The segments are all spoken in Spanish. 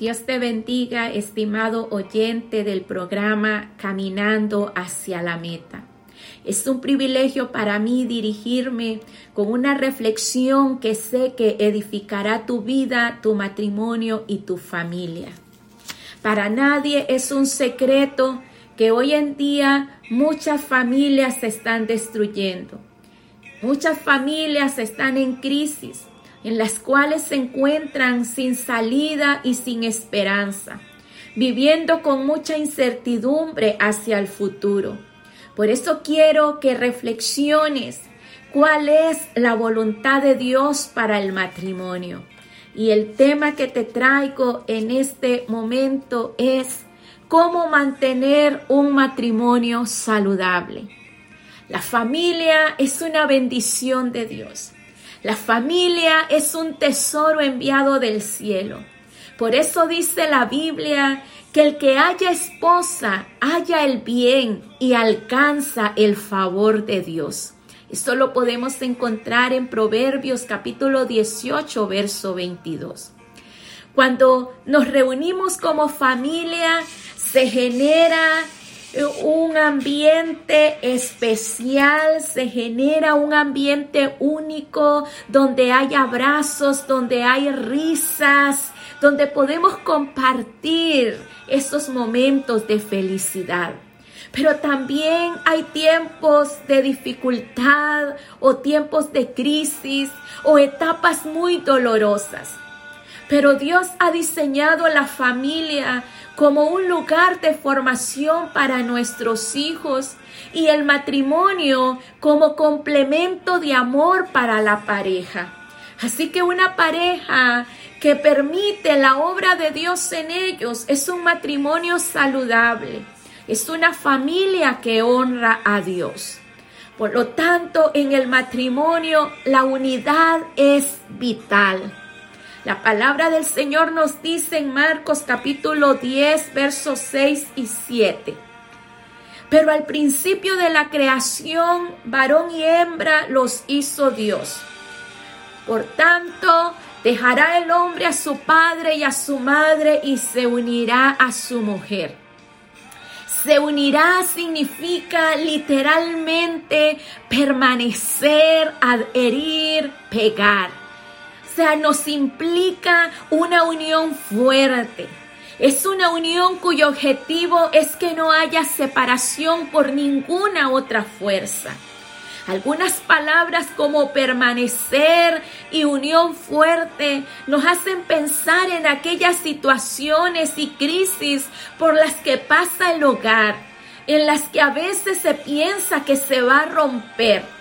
Dios te bendiga, estimado oyente del programa Caminando hacia la meta. Es un privilegio para mí dirigirme con una reflexión que sé que edificará tu vida, tu matrimonio y tu familia. Para nadie es un secreto que hoy en día muchas familias se están destruyendo. Muchas familias están en crisis en las cuales se encuentran sin salida y sin esperanza, viviendo con mucha incertidumbre hacia el futuro. Por eso quiero que reflexiones cuál es la voluntad de Dios para el matrimonio. Y el tema que te traigo en este momento es cómo mantener un matrimonio saludable. La familia es una bendición de Dios. La familia es un tesoro enviado del cielo. Por eso dice la Biblia que el que haya esposa haya el bien y alcanza el favor de Dios. Esto lo podemos encontrar en Proverbios capítulo 18, verso 22. Cuando nos reunimos como familia, se genera un ambiente especial, se genera un ambiente único donde hay abrazos, donde hay risas, donde podemos compartir esos momentos de felicidad. Pero también hay tiempos de dificultad o tiempos de crisis o etapas muy dolorosas. Pero Dios ha diseñado la familia como un lugar de formación para nuestros hijos y el matrimonio como complemento de amor para la pareja. Así que una pareja que permite la obra de Dios en ellos es un matrimonio saludable, es una familia que honra a Dios. Por lo tanto, en el matrimonio la unidad es vital. La palabra del Señor nos dice en Marcos capítulo 10, versos 6 y 7. Pero al principio de la creación, varón y hembra los hizo Dios. Por tanto, dejará el hombre a su padre y a su madre y se unirá a su mujer. Se unirá significa literalmente permanecer, adherir, pegar sea, nos implica una unión fuerte. Es una unión cuyo objetivo es que no haya separación por ninguna otra fuerza. Algunas palabras como permanecer y unión fuerte nos hacen pensar en aquellas situaciones y crisis por las que pasa el hogar, en las que a veces se piensa que se va a romper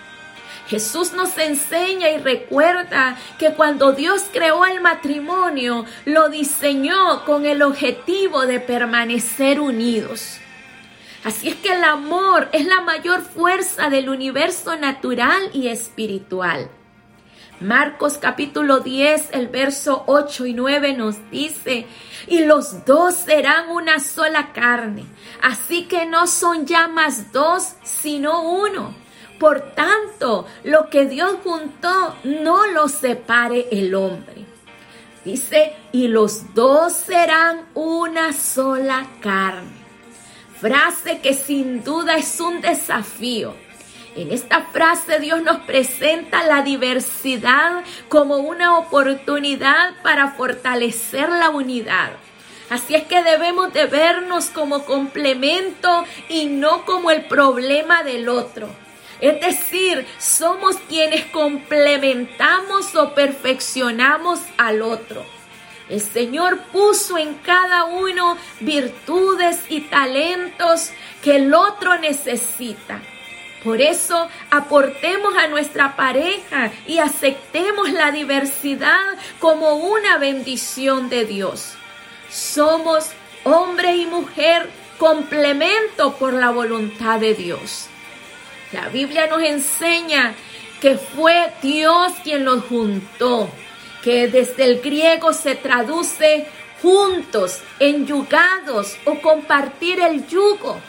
Jesús nos enseña y recuerda que cuando Dios creó el matrimonio, lo diseñó con el objetivo de permanecer unidos. Así es que el amor es la mayor fuerza del universo natural y espiritual. Marcos capítulo 10, el verso 8 y 9 nos dice, y los dos serán una sola carne, así que no son ya más dos, sino uno. Por tanto, lo que Dios juntó, no lo separe el hombre. Dice, y los dos serán una sola carne. Frase que sin duda es un desafío. En esta frase Dios nos presenta la diversidad como una oportunidad para fortalecer la unidad. Así es que debemos de vernos como complemento y no como el problema del otro. Es decir, somos quienes complementamos o perfeccionamos al otro. El Señor puso en cada uno virtudes y talentos que el otro necesita. Por eso aportemos a nuestra pareja y aceptemos la diversidad como una bendición de Dios. Somos hombre y mujer complemento por la voluntad de Dios. La Biblia nos enseña que fue Dios quien los juntó, que desde el griego se traduce juntos, enyugados o compartir el yugo,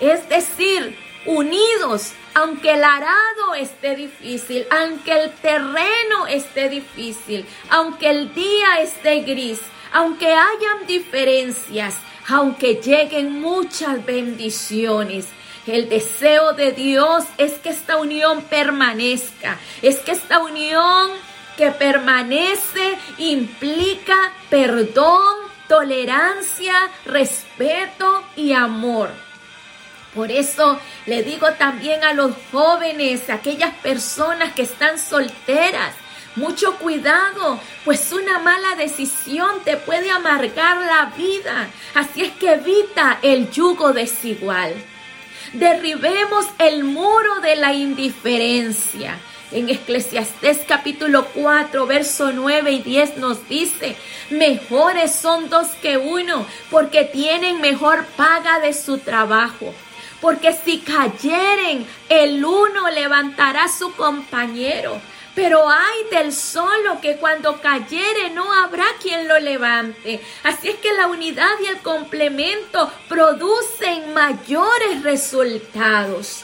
es decir, unidos, aunque el arado esté difícil, aunque el terreno esté difícil, aunque el día esté gris, aunque hayan diferencias, aunque lleguen muchas bendiciones, el deseo de Dios es que esta unión permanezca, es que esta unión que permanece implica perdón, tolerancia, respeto y amor. Por eso le digo también a los jóvenes, a aquellas personas que están solteras, mucho cuidado, pues una mala decisión te puede amargar la vida. Así es que evita el yugo desigual. Derribemos el muro de la indiferencia. En Eclesiastés capítulo 4, verso 9 y 10 nos dice, mejores son dos que uno, porque tienen mejor paga de su trabajo. Porque si cayeren, el uno levantará a su compañero. Pero hay del solo que cuando cayere no habrá quien lo levante. Así es que la unidad y el complemento producen mayores resultados.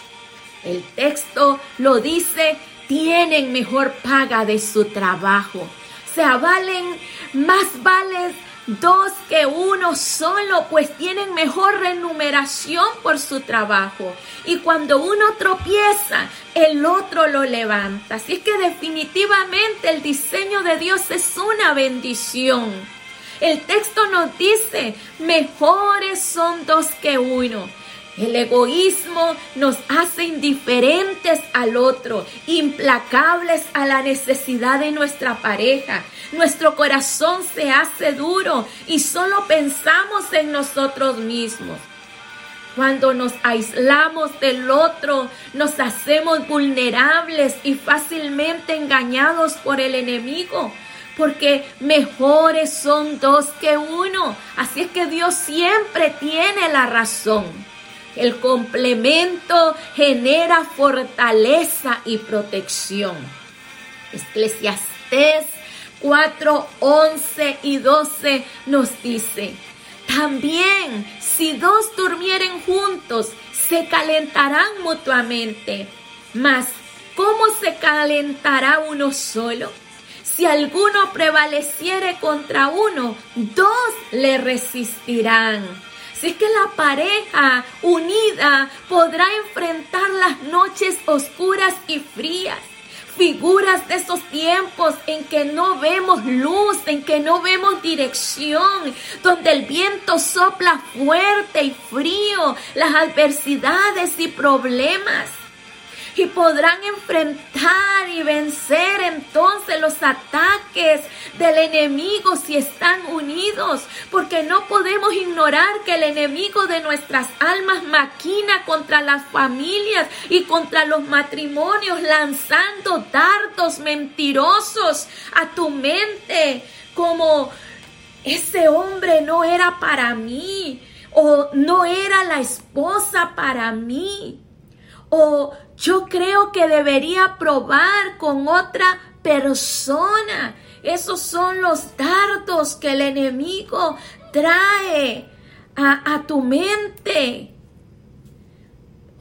El texto lo dice, tienen mejor paga de su trabajo. Se avalen, más vales dos que uno solo, pues tienen mejor remuneración por su trabajo. Y cuando uno tropieza, el otro lo levanta. Así es que definitivamente el diseño de Dios es una bendición. El texto nos dice, mejores son dos que uno. El egoísmo nos hace indiferentes al otro, implacables a la necesidad de nuestra pareja. Nuestro corazón se hace duro y solo pensamos en nosotros mismos. Cuando nos aislamos del otro, nos hacemos vulnerables y fácilmente engañados por el enemigo porque mejores son dos que uno. Así es que Dios siempre tiene la razón. El complemento genera fortaleza y protección. Eclesiastés 4, 11 y 12 nos dice, también si dos durmieren juntos, se calentarán mutuamente. Mas, ¿cómo se calentará uno solo? Si alguno prevaleciere contra uno, dos le resistirán. Si es que la pareja unida podrá enfrentar las noches oscuras y frías, figuras de esos tiempos en que no vemos luz, en que no vemos dirección, donde el viento sopla fuerte y frío, las adversidades y problemas y podrán enfrentar y vencer entonces los ataques del enemigo si están unidos, porque no podemos ignorar que el enemigo de nuestras almas maquina contra las familias y contra los matrimonios, lanzando dardos mentirosos a tu mente, como ese hombre no era para mí, o no era la esposa para mí, o yo creo que debería probar con otra persona. Esos son los dardos que el enemigo trae a, tu mente.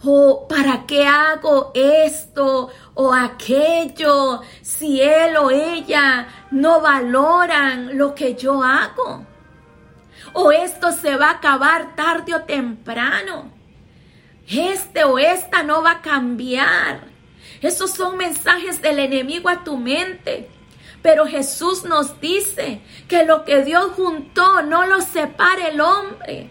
O para qué hago esto o aquello si él o ella no valoran lo que yo hago. O esto se va a acabar tarde o temprano este o esta no va a cambiar. Esos son mensajes del enemigo a tu mente. Pero Jesús nos dice que lo que Dios juntó no lo separe el hombre.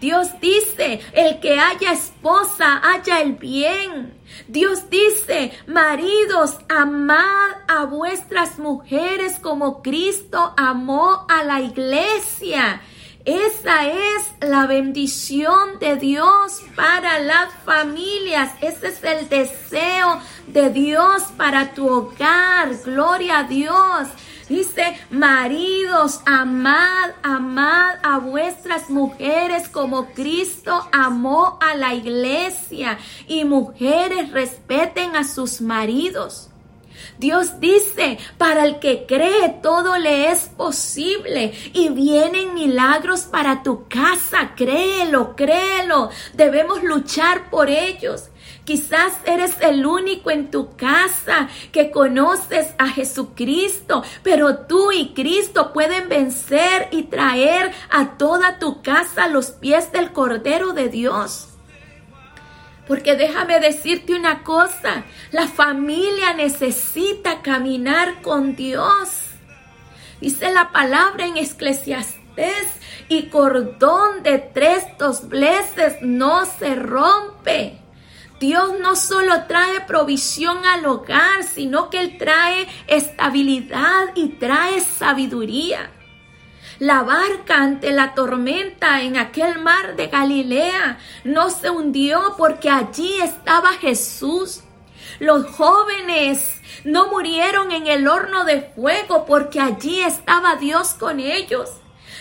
Dios dice, el que haya esposa, haya el bien. Dios dice, maridos, amad a vuestras mujeres como Cristo amó a la iglesia. Esa es la bendición de Dios para las familias. Ese es el deseo de Dios para tu hogar. Gloria a Dios. Dice, maridos, amad, amad a vuestras mujeres como Cristo amó a la iglesia. Y mujeres, respeten a sus maridos. Dios dice, para el que cree todo le es posible y vienen milagros para tu casa. Créelo, créelo. Debemos luchar por ellos. Quizás eres el único en tu casa que conoces a Jesucristo, pero tú y Cristo pueden vencer y traer a toda tu casa los pies del Cordero de Dios. Porque déjame decirte una cosa, la familia necesita caminar con Dios. Dice la palabra en Eclesiastés y cordón de tres dobleces no se rompe. Dios no solo trae provisión al hogar, sino que Él trae estabilidad y trae sabiduría. La barca ante la tormenta en aquel mar de Galilea no se hundió porque allí estaba Jesús. Los jóvenes no murieron en el horno de fuego porque allí estaba Dios con ellos.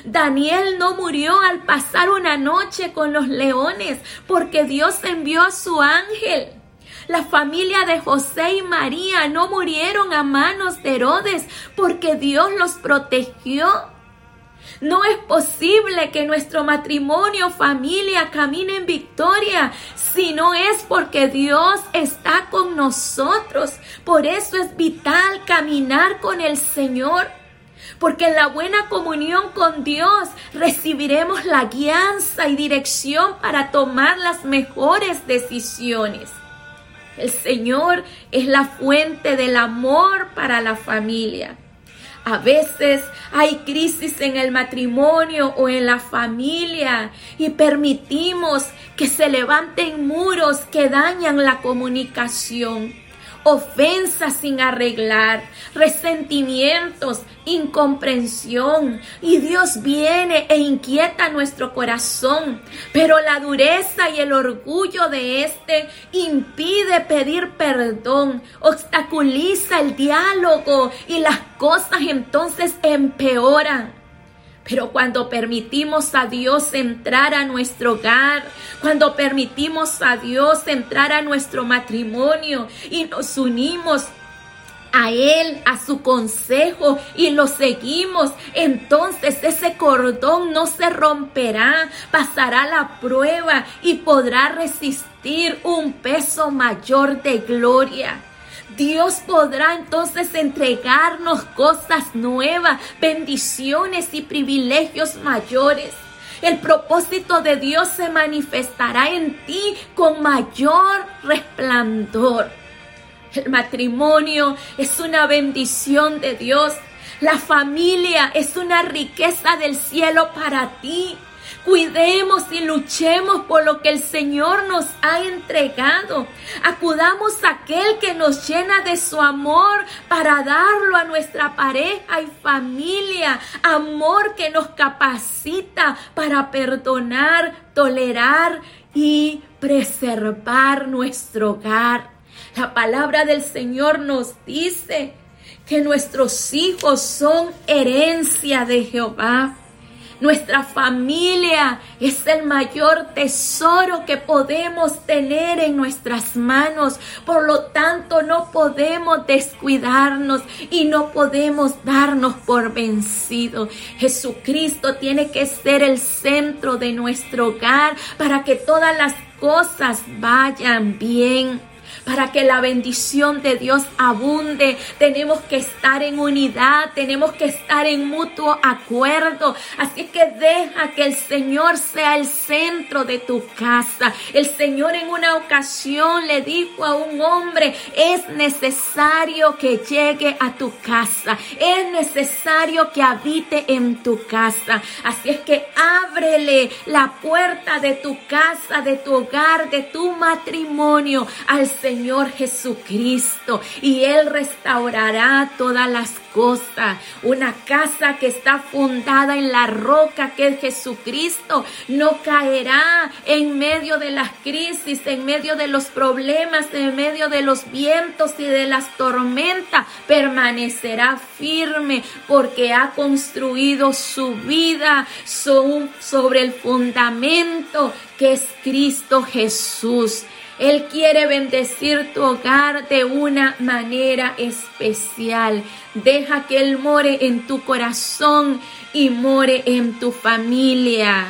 Daniel no murió al pasar una noche con los leones porque Dios envió a su ángel. La familia de José y María no murieron a manos de Herodes porque Dios los protegió. No es posible que nuestro matrimonio, familia, camine en victoria si no es porque Dios está con nosotros. Por eso es vital caminar con el Señor. Porque en la buena comunión con Dios recibiremos la guianza y dirección para tomar las mejores decisiones. El Señor es la fuente del amor para la familia. A veces hay crisis en el matrimonio o en la familia y permitimos que se levanten muros que dañan la comunicación ofensas sin arreglar, resentimientos, incomprensión. Y Dios viene e inquieta nuestro corazón. Pero la dureza y el orgullo de este impide pedir perdón, obstaculiza el diálogo y las cosas entonces empeoran. Pero cuando permitimos a Dios entrar a nuestro hogar, cuando permitimos a Dios entrar a nuestro matrimonio y nos unimos a Él, a su consejo y lo seguimos, entonces ese cordón no se romperá, pasará la prueba y podrá resistir un peso mayor de gloria. Dios podrá entonces entregarnos cosas nuevas, bendiciones y privilegios mayores. El propósito de Dios se manifestará en ti con mayor resplandor. El matrimonio es una bendición de Dios. La familia es una riqueza del cielo para ti. Cuidemos y luchemos por lo que el Señor nos ha entregado. Acudamos a aquel que nos llena de su amor para darlo a nuestra pareja y familia. Amor que nos capacita para perdonar, tolerar y preservar nuestro hogar. La palabra del Señor nos dice que nuestros hijos son herencia de Jehová. Nuestra familia es el mayor tesoro que podemos tener en nuestras manos. Por lo tanto, no podemos descuidarnos y no podemos darnos por vencido. Jesucristo tiene que ser el centro de nuestro hogar para que todas las cosas vayan bien para que la bendición de Dios abunde. Tenemos que estar en unidad, tenemos que estar en mutuo acuerdo. Así que deja que el Señor sea el centro de tu casa. El Señor en una ocasión le dijo a un hombre, es necesario que llegue a tu casa, es necesario que habite en tu casa. Así es que ábrele la puerta de tu casa, de tu hogar, de tu matrimonio al Señor Señor Jesucristo y Él restaurará todas las cosas. Una casa que está fundada en la roca que es Jesucristo no caerá en medio de las crisis, en medio de los problemas, en medio de los vientos y de las tormentas. Permanecerá firme porque ha construido su vida sobre el fundamento que es Cristo Jesús. Él quiere bendecir tu hogar de una manera especial. Deja que Él more en tu corazón y more en tu familia.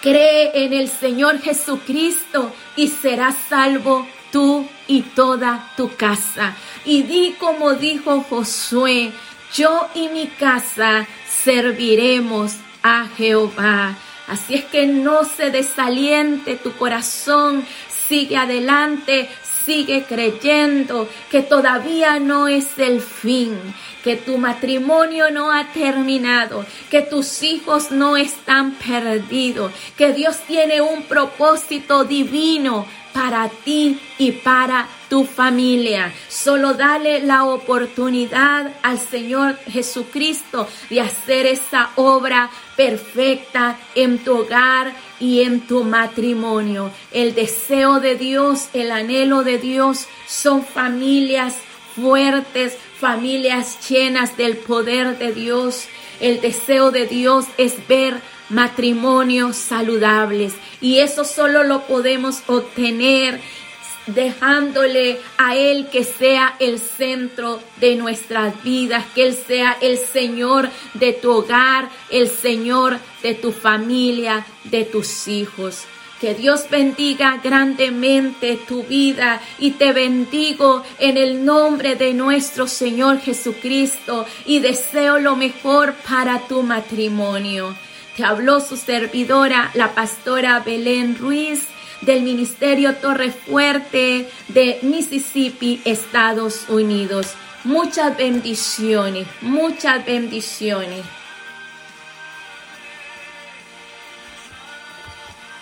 Cree en el Señor Jesucristo y serás salvo tú y toda tu casa. Y di como dijo Josué, yo y mi casa serviremos a Jehová. Así es que no se desaliente tu corazón, sigue adelante, sigue creyendo que todavía no es el fin, que tu matrimonio no ha terminado, que tus hijos no están perdidos, que Dios tiene un propósito divino para ti y para tu familia. Solo dale la oportunidad al Señor Jesucristo de hacer esa obra perfecta en tu hogar y en tu matrimonio. El deseo de Dios, el anhelo de Dios son familias fuertes, familias llenas del poder de Dios. El deseo de Dios es ver matrimonios saludables y eso solo lo podemos obtener dejándole a Él que sea el centro de nuestras vidas, que Él sea el Señor de tu hogar, el Señor de tu familia, de tus hijos. Que Dios bendiga grandemente tu vida y te bendigo en el nombre de nuestro Señor Jesucristo y deseo lo mejor para tu matrimonio. Te habló su servidora, la pastora Belén Ruiz del Ministerio Torre Fuerte de Mississippi, Estados Unidos. Muchas bendiciones, muchas bendiciones.